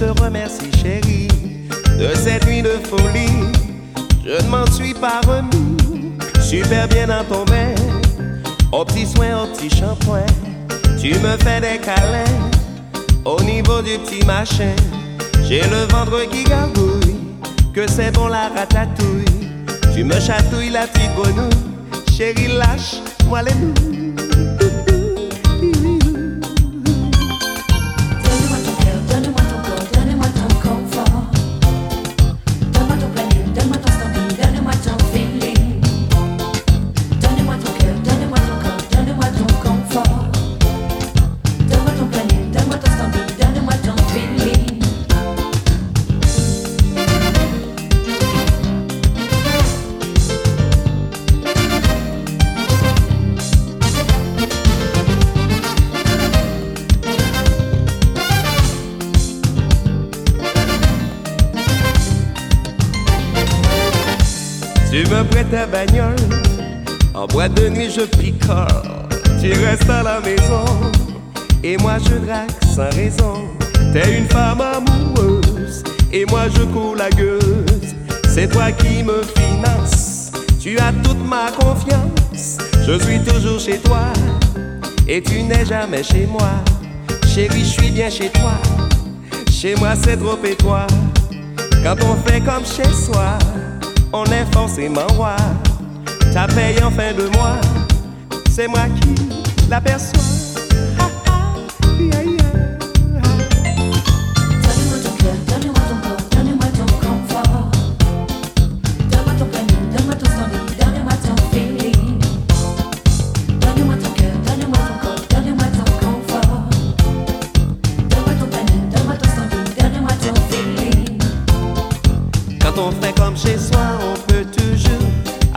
te remercie chérie de cette nuit de folie. Je ne m'en suis pas remis, super bien bain, au petit soin, au petit shampoing. Tu me fais des câlins au niveau du petit machin. J'ai le ventre qui gargouille, que c'est bon la ratatouille. Tu me chatouilles la petite grenouille, chérie lâche, moi les nouilles. En boîte de nuit je picole. Tu restes à la maison, et moi je drague sans raison. T'es une femme amoureuse, et moi je cours la gueuse. C'est toi qui me finance, tu as toute ma confiance. Je suis toujours chez toi, et tu n'es jamais chez moi. Chérie, je suis bien chez toi, chez moi c'est trop et toi. Quand on fait comme chez soi on est forcément roi. Ta paye en fin de mois, c'est moi qui l'aperçois.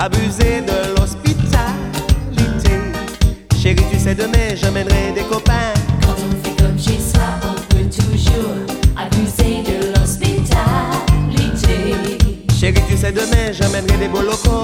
Abuser de l'hospitalité. Chérie, tu sais, demain j'emmènerai des copains. Quand on fait comme chez soi, on peut toujours abuser de l'hospitalité. Chérie, tu sais, demain j'emmènerai des beaux locaux.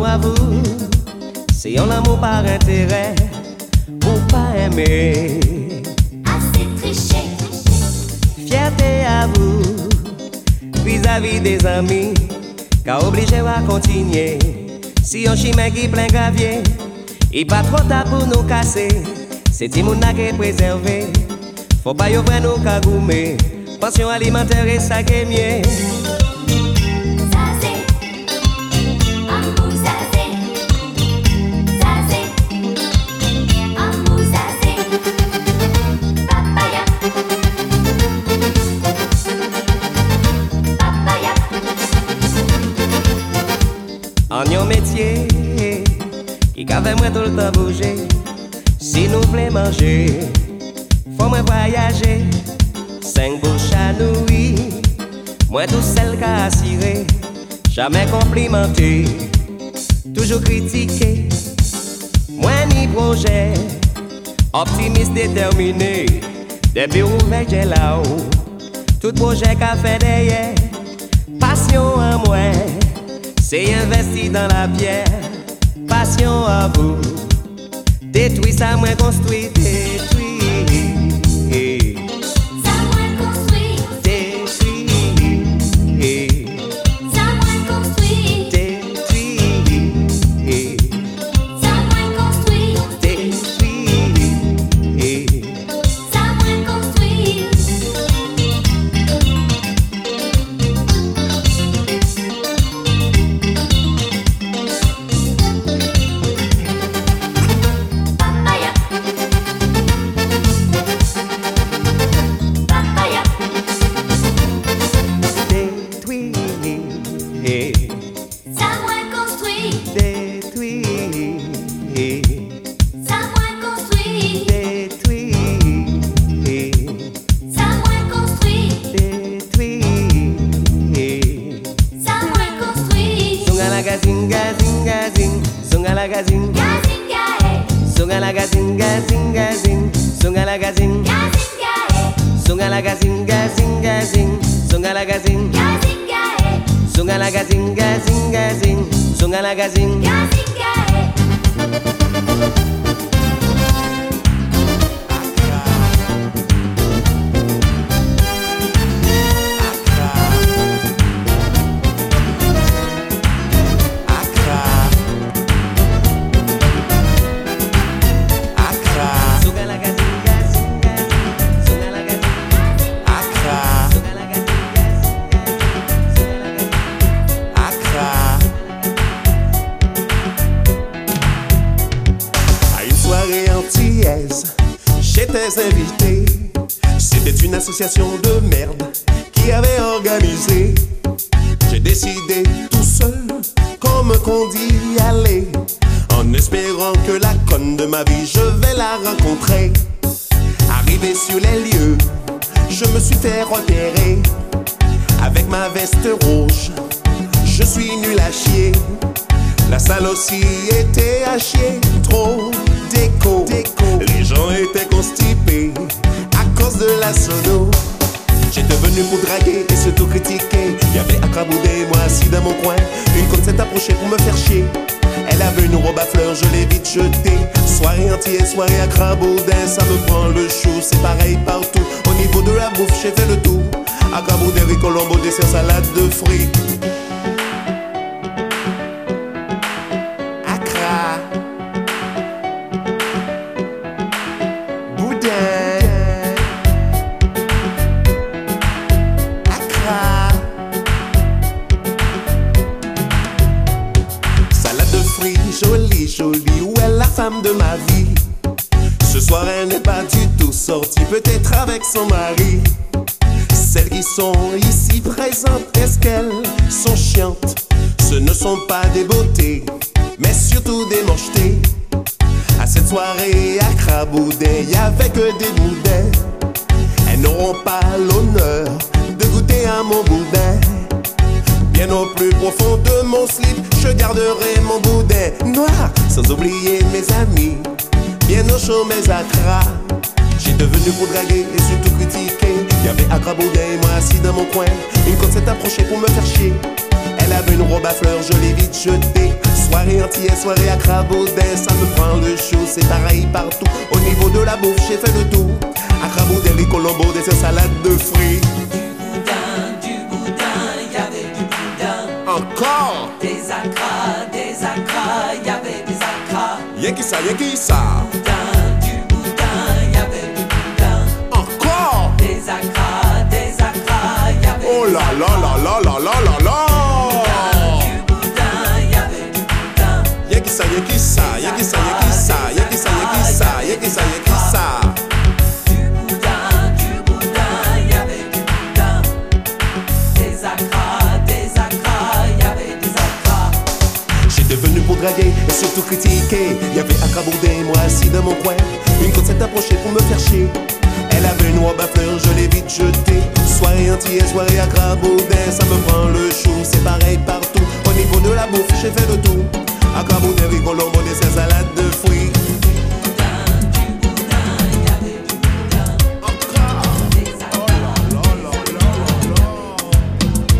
L'amour à vous, c'est un amour par intérêt, ou pas aimer. Fierté à vous, vis-à-vis des amis, car obligé à continuer. Si on chimè qui plein gravier, il pas trop tard pour nous casser. C'est Timoun qui est préservé, faut pas y ouvrir nous kagoumer. Pension alimentaire et ça qui est mieux. Manger, faut moi voyager. Cinq bouches à nourrir, moi tout seul qu'à. Jamais complimenté, toujours critiqué. Moi ni projet, optimiste déterminé. Des bureaux j'ai là-haut, tout projet qu'a fait derrière. Passion en moi, c'est investi dans la pierre. Passion à vous, détruit ça, moi construit, détruit. Lolala Du boudin, y avait du boudin. Y'a qui ça y est qui ça, y'a qui ça y est qui ça, y'a qui ça y est qui ça, y'a qui ça y est qui ça Du boudin, du bouddhain, y'avait du boudin. Des accras, des accras, y'avait des accras J'étais venu pour draguer et surtout critiquer Y'avait accraboudé, moi si dans mon coin. Une côte s'est approché pour me faire chier elle avait une robe à fleurs, je l'ai vite jetée. Soirée entière, soirée à Crabaudin, ça me prend le chou, c'est pareil partout. Au niveau de la bouffe, j'ai fait le tour. À Crabaudin, rigolo, mon dessert, salade de fruits.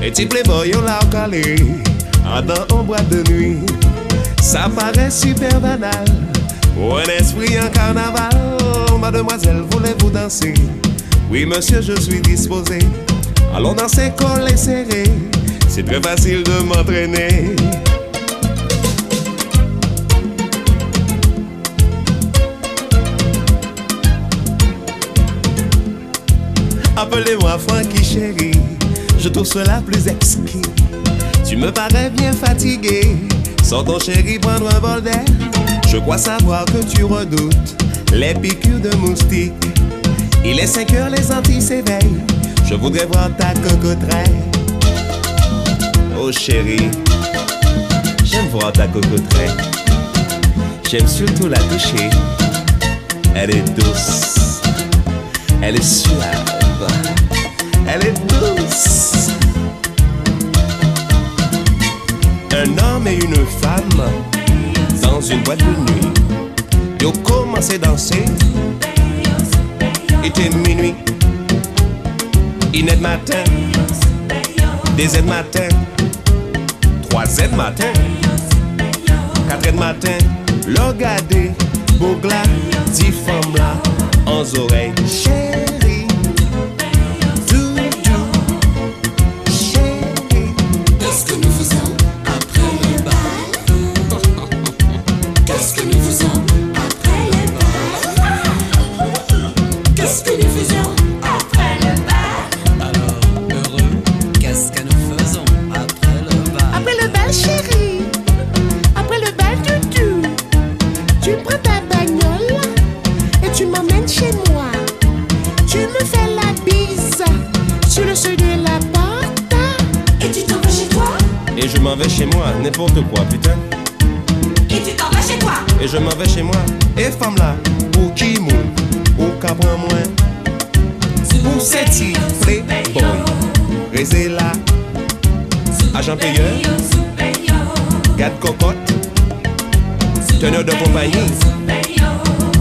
Et tu playboy, on l'a calé, ah en dans de nuit. Ça paraît super banal. Pour un esprit en carnaval, mademoiselle, voulez-vous danser? Oui, monsieur, je suis disposé. Allons danser collés serrés, c'est très facile de m'entraîner. Appelez-moi Frankie chérie, je trouve cela plus exquis. Tu me parais bien fatigué, sans ton chéri prendre un bol d'air. Je crois savoir que tu redoutes les piqûres de moustiques. Il est 5 heures, les Antilles s'éveillent. Je voudrais voir ta cocoterie. Oh chérie, j'aime voir ta cocoterie. J'aime surtout la toucher. Elle est douce. Elle est suave. Elle est douce. Un homme et une femme une boîte de nuit. Ont commencé à danser. Il était minuit. Il est matin. Des Z matin. Trois Z matin. Quatre Z matin. Regardez, Bougla, dix femmes là, en oreilles. Tu prends ta bagnole et tu m'emmènes chez moi. Tu me fais la bise sur le seuil de la porte. Et tu t'en vas chez toi Et je m'en vais chez moi, n'importe quoi, putain. Et tu t'en vas chez toi Et je m'en vais chez moi. Et femme là, pour qui mou, ou cabran moins. Pour cette playboy, Restez là, agent payeur, garde cocotte, Teneur de kompany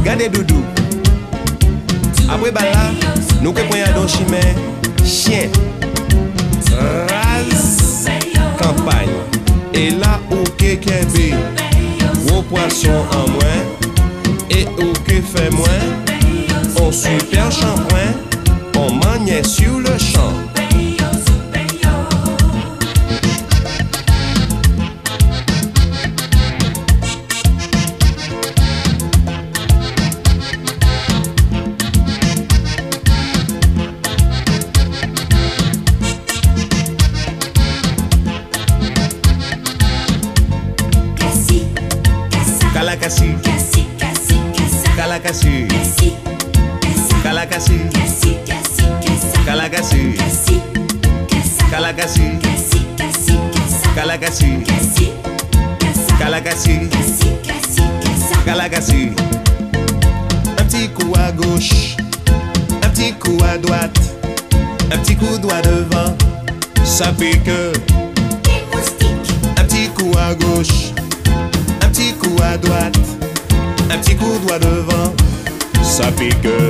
Gade doudou. Apre bala Nou ke pwenye don chimè Chien. Raz Kampany E la ou ke kebe Ou poason an mwen E ou ke fe mwen On super champouin On manye sur le chan ça. Les moustiques Un petit coup à gauche, un petit coup à droite, un petit coup droit devant, ça pique. Les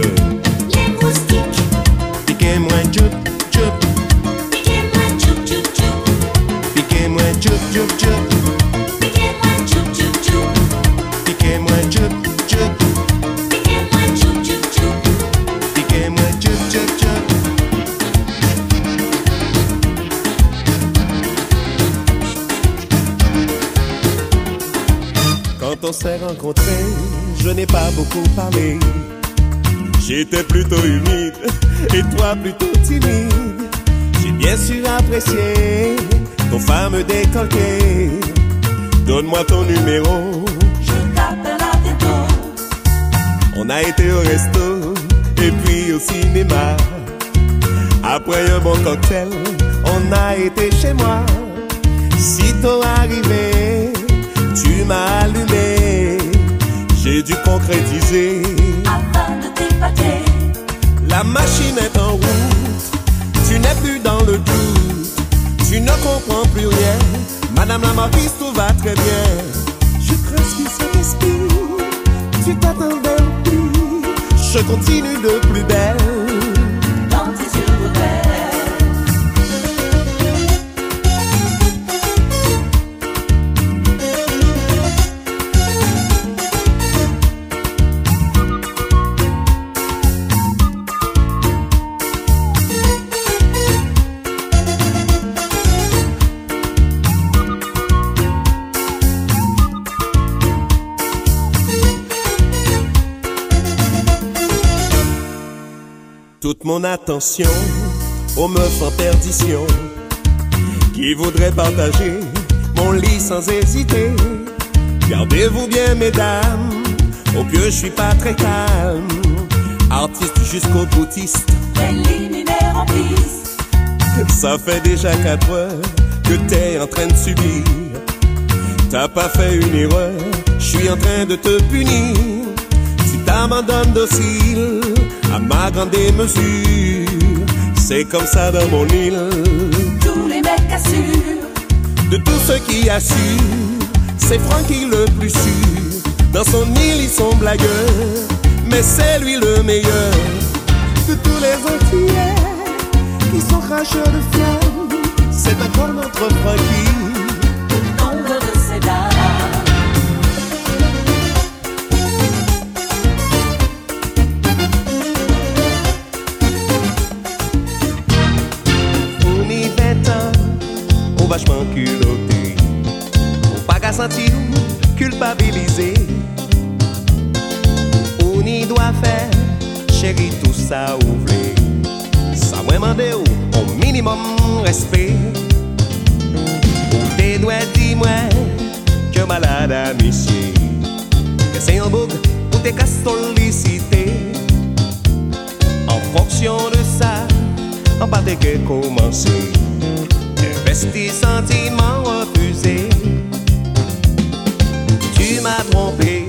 plutôt timide. J'ai bien su apprécier ton fameux décolleté. Donne-moi ton numéro. Je t'appelle à tes dos On a été au resto et puis au cinéma. Après un bon cocktail, on a été chez moi. Sitôt arrivé, tu m'as allumé. J'ai dû concrétiser. Afin de t'épater La machine est en route. Tu n'es plus dans le doute. Tu ne comprends plus rien. Madame la marquise, tout va très bien. Je transpire cet esprit. Tu t'attendais au pire. Je continue de plus belle. Mon attention aux meufs en perdition qui voudraient partager mon lit sans hésiter. Gardez-vous bien, mesdames, au pieu je suis pas très calme. Artiste jusqu'au boutiste, ça fait déjà quatre heures que t'es en train de subir. T'as pas fait une erreur, je suis en train de te punir. Tu t'abandonnes docile à ma grande mesure. C'est comme ça dans mon île. Tous les mecs assurent De tous ceux qui assurent, c'est Francky le plus sûr. Dans son île, ils sont blagueurs, mais c'est lui le meilleur. De tous les Antillais qui sont cracheurs de flammes, c'est encore notre Francky. Culotté. On pas qu'à sentir culpabilisé. On y doit faire, chérie, tout ça ouvlé. Ça m'a demandé au minimum respect. Ou t'es doit dire moi que malade monsieur. Que c'est un bug ou qu'à solliciter. En fonction de ça, on pas de que commencer. Investi sentiment refusé. Tu m'as trompé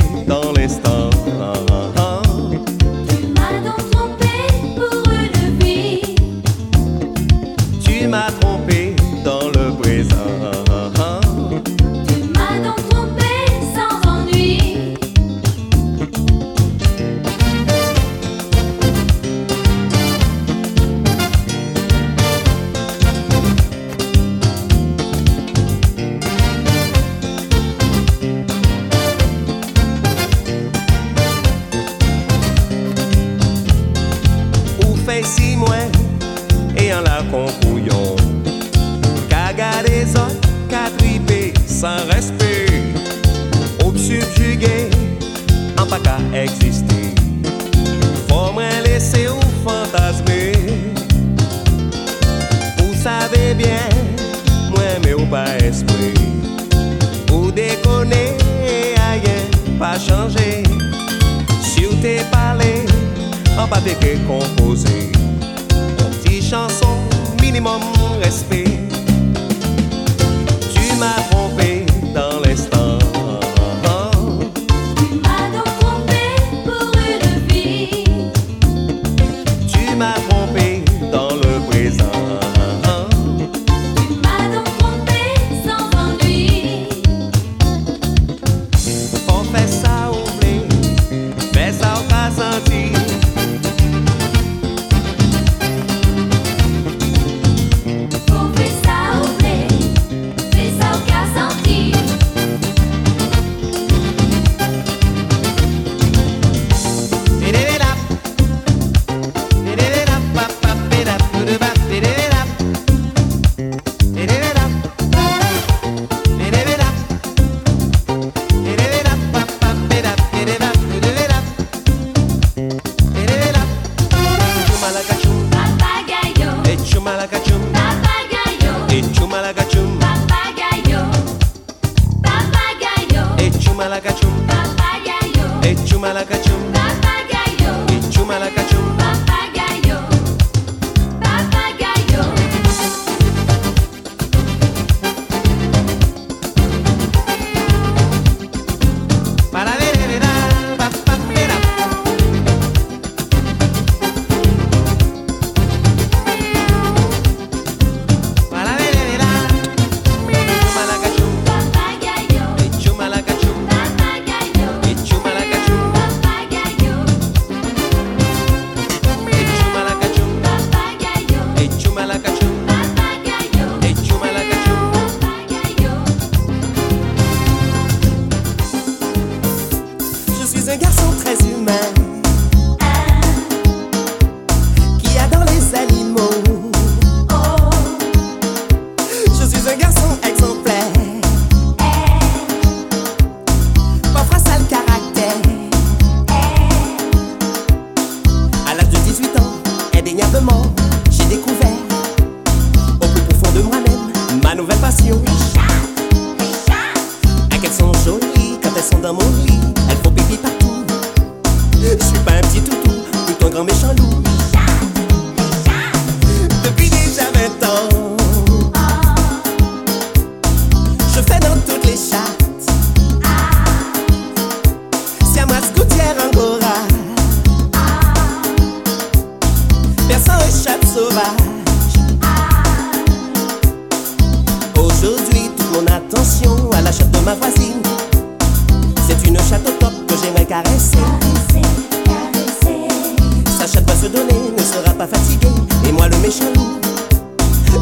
donner, ne sera pas fatigué. Et moi le méchant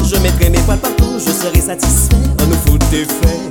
je mettrai mes poils partout, je serai satisfait. On nous fout faits.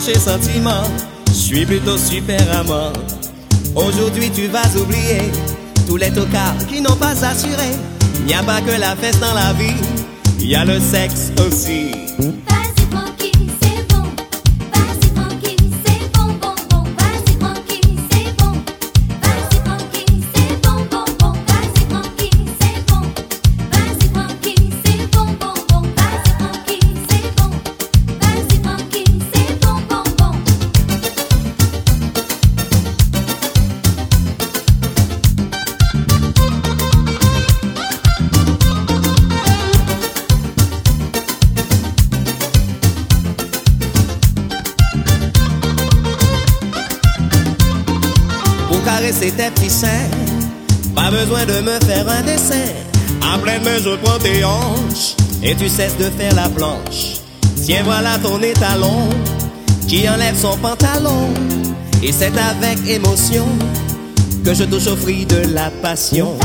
Sentiment Je suis plutôt super amant Aujourd'hui tu vas oublier tous les tocards qui n'ont pas assuré. Il n'y a pas que la fête dans la vie, il y a le sexe aussi. Petits seins, pas besoin de me faire un dessin. En pleine main, je prends tes hanches et tu cesses de faire la planche. Tiens, voilà ton étalon qui enlève son pantalon. Et c'est avec émotion que je touche au fruit de la passion.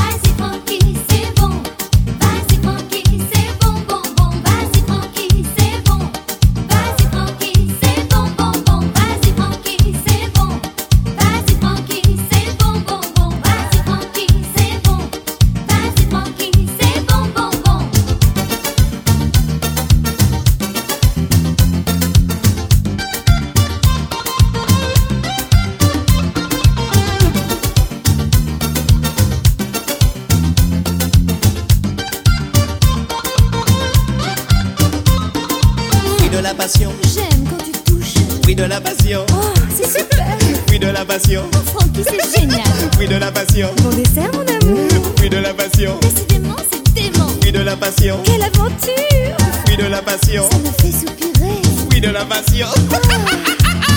De la passion, Oh, c'est super. fruit de la passion, Francky, c'est génial. fruit de la passion, Bon dessert, mon amour. fruit de la passion, Décidément, c'est dément. fruit de la passion, Quelle aventure fruit de la passion, Ça me fait soupirer. fruit de la passion. Vas-y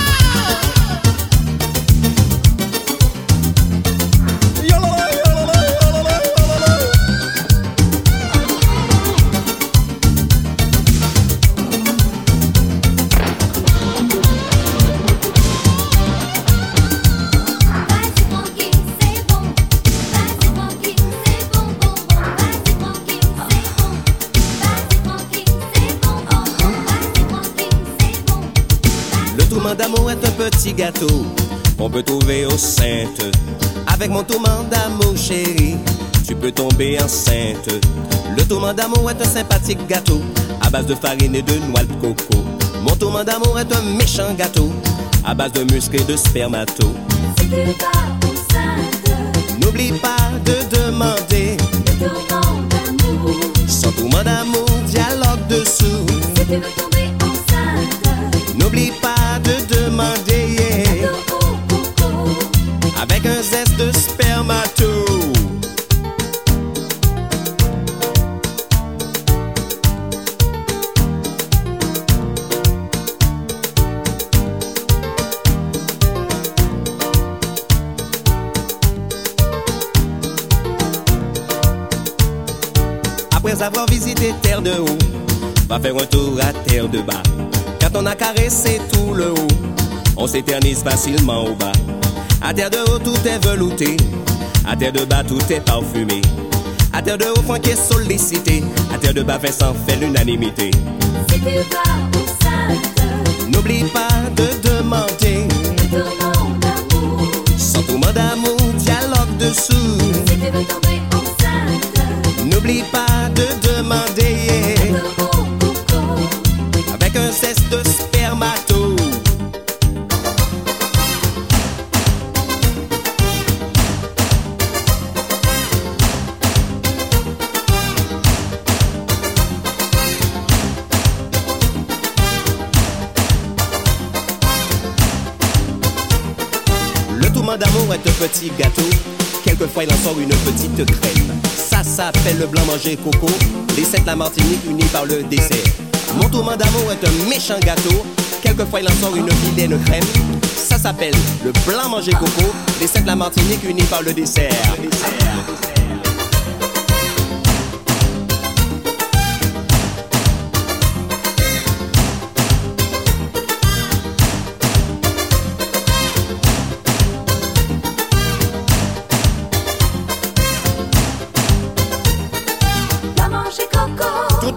gâteau qu'on peut trouver au Sainte. Avec mon tourment d'amour, chérie, tu peux tomber enceinte. Le tourment d'amour est un sympathique gâteau à base de farine et de noix de coco. Mon tourment d'amour est un méchant gâteau à base de muscles et de spermato. N'oublie pas de demander de tourment d'amour, son tourment d'amour, dialogue dessous. N'oublie pas de demander va faire un tour à terre de bas. Quand on a caressé tout le haut, on s'éternise facilement au bas. À terre de haut, tout est velouté. À terre de bas, tout est parfumé. À terre de haut, Franck est sollicité. À terre de bas, fait sans fait l'unanimité. Si N'oublie pas de demander de tourment d'amour, Il en sort une petite crème. Ça s'appelle le blanc manger coco. Les sept la Martinique unis par le dessert. Mon tourment d'amour est un méchant gâteau. Quelquefois il en sort une vilaine crème. Ça s'appelle le blanc manger coco. Les sept la Martinique unis par le dessert.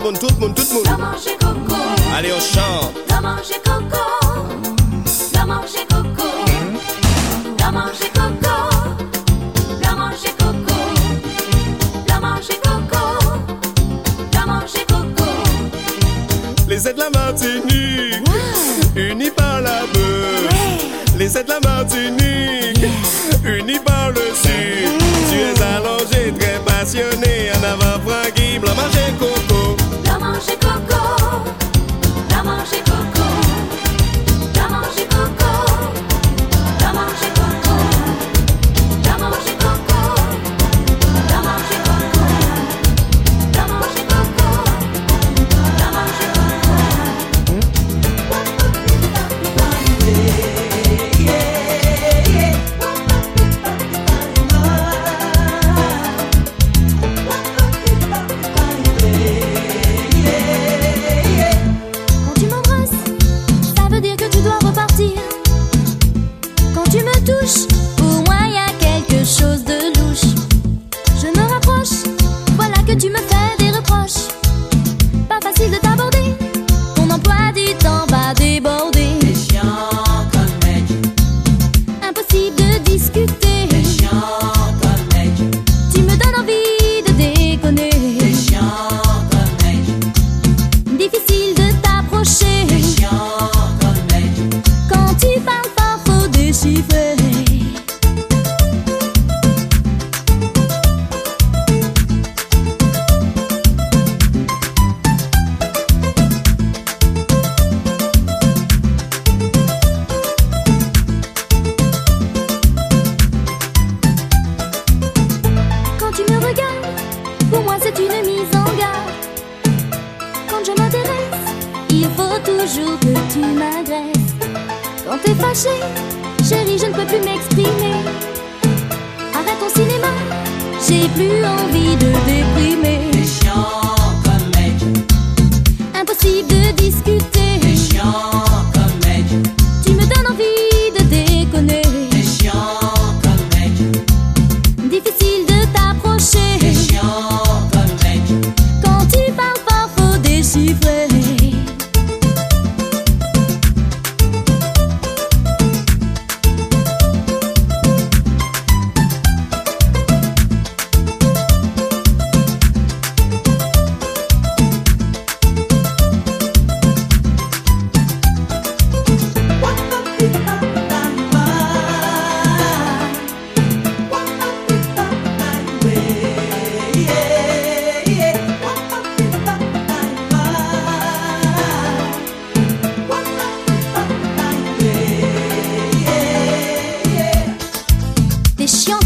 Tout le monde, tout le monde, monde. manger coco, Allez, on chante. va manger coco, va manger coco, va manger coco, va manger coco, va manger coco, va manger coco. Les sept de la Martinique, unis par la beuh. Les sept de la Martinique, unis par le sud. Tu es allongé, très passionné.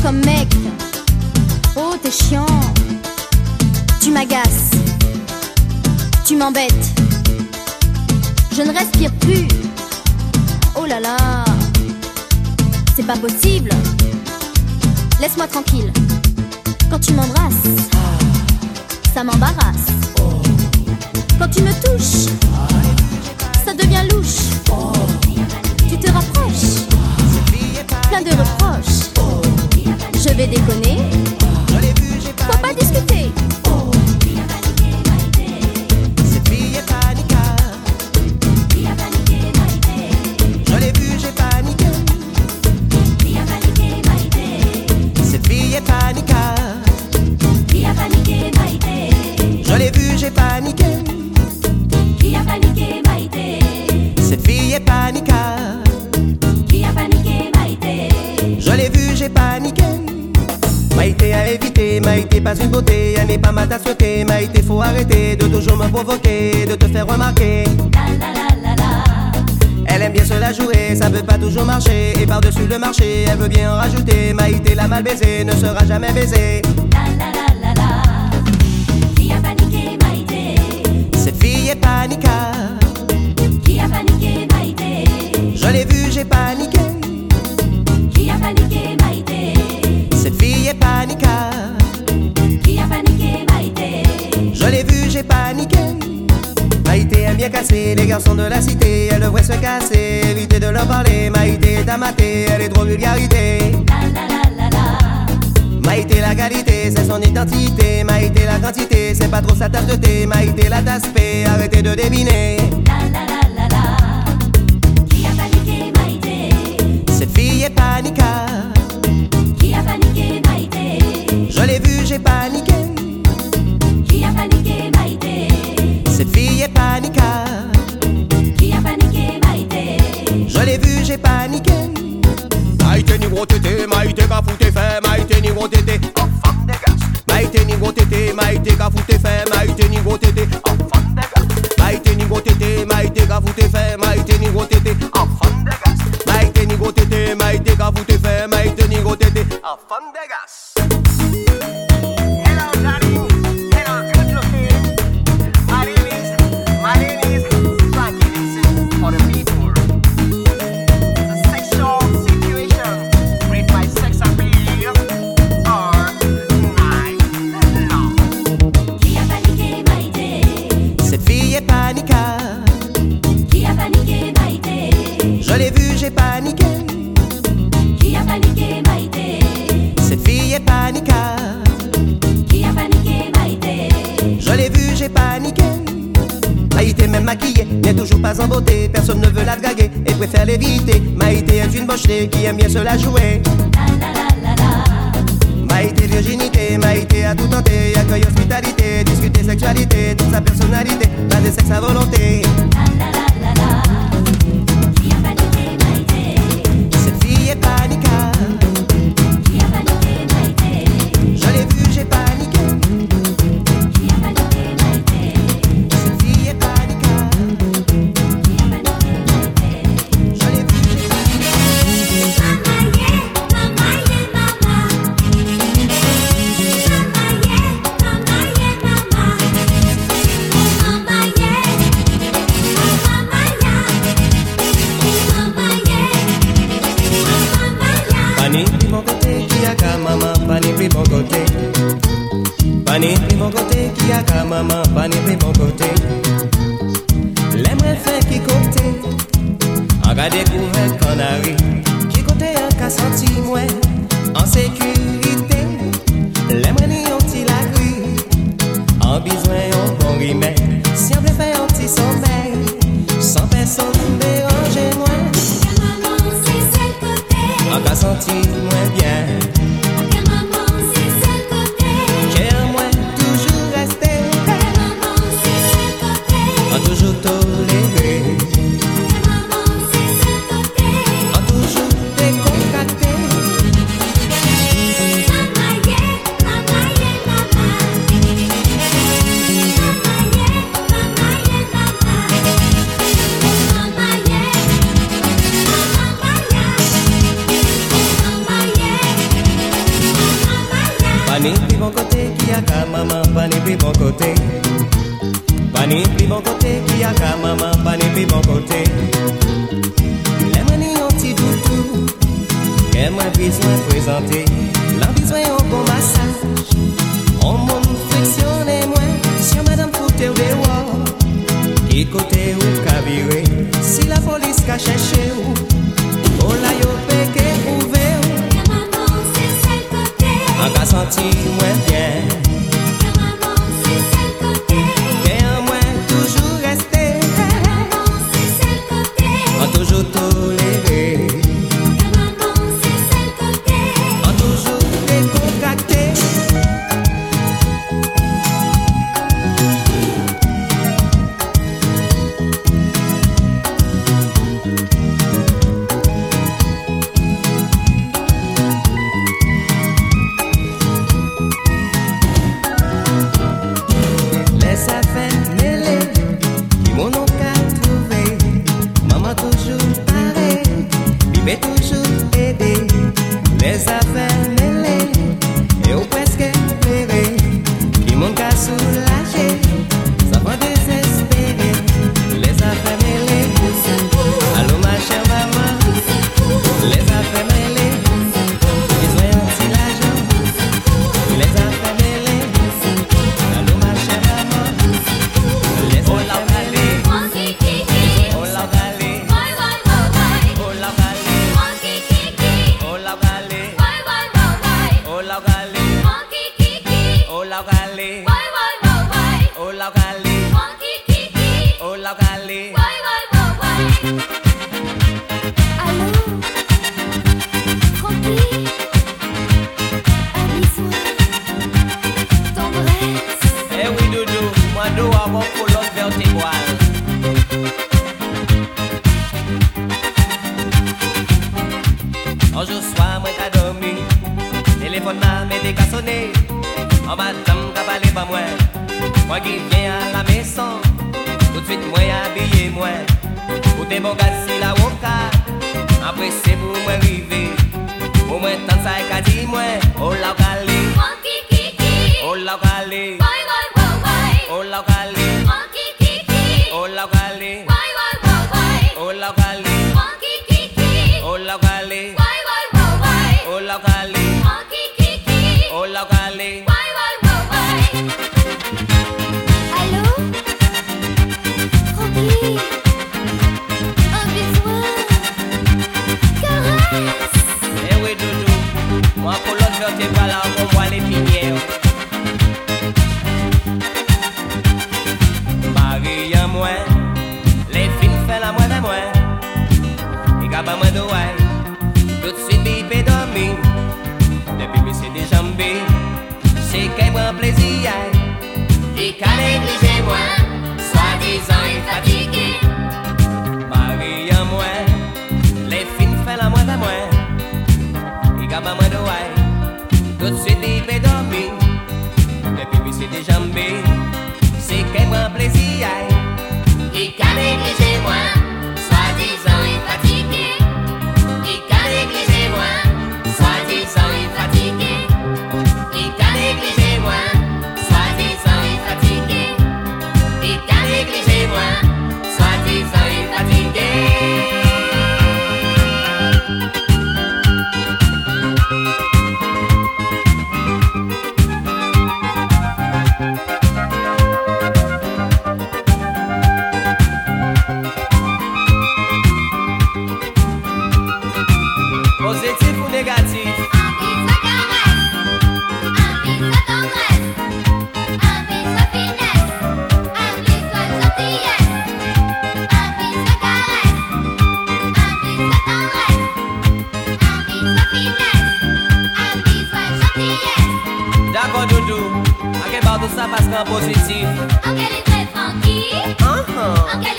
Comme mec. Oh, t'es chiant. Tu m'agaces. Tu m'embêtes. Je ne respire plus. Oh là là. C'est pas possible. Laisse-moi tranquille. Quand tu m'embrasses, ça m'embarrasse. Quand tu me touches, ça devient louche. Tu te rapproches, plein de reproches. Je vais déconner, Maïté pas une beauté, elle n'est pas ma tasse thé. Maïté faut arrêter de toujours me provoquer, de te faire remarquer. Elle aime bien se la jouer, ça veut pas toujours marcher. Et par-dessus le marché, elle veut bien en rajouter. Maïté la mal baisée, ne sera jamais baisée. Qui aime bien se la jouer. Pani pi mon côté qui a ka maman, pani pi mon côté. L'aimerait fait qui côté. En cas découvert canari, qui côté en cas senti moins en sécurité. L'aimerait ni on ti la grue, en besoin on bon remède. Si on veut faire un petit sommeil, sans personne déranger moins. En cas senti Vamos a pas qu'en positif. En funky. Uh -huh.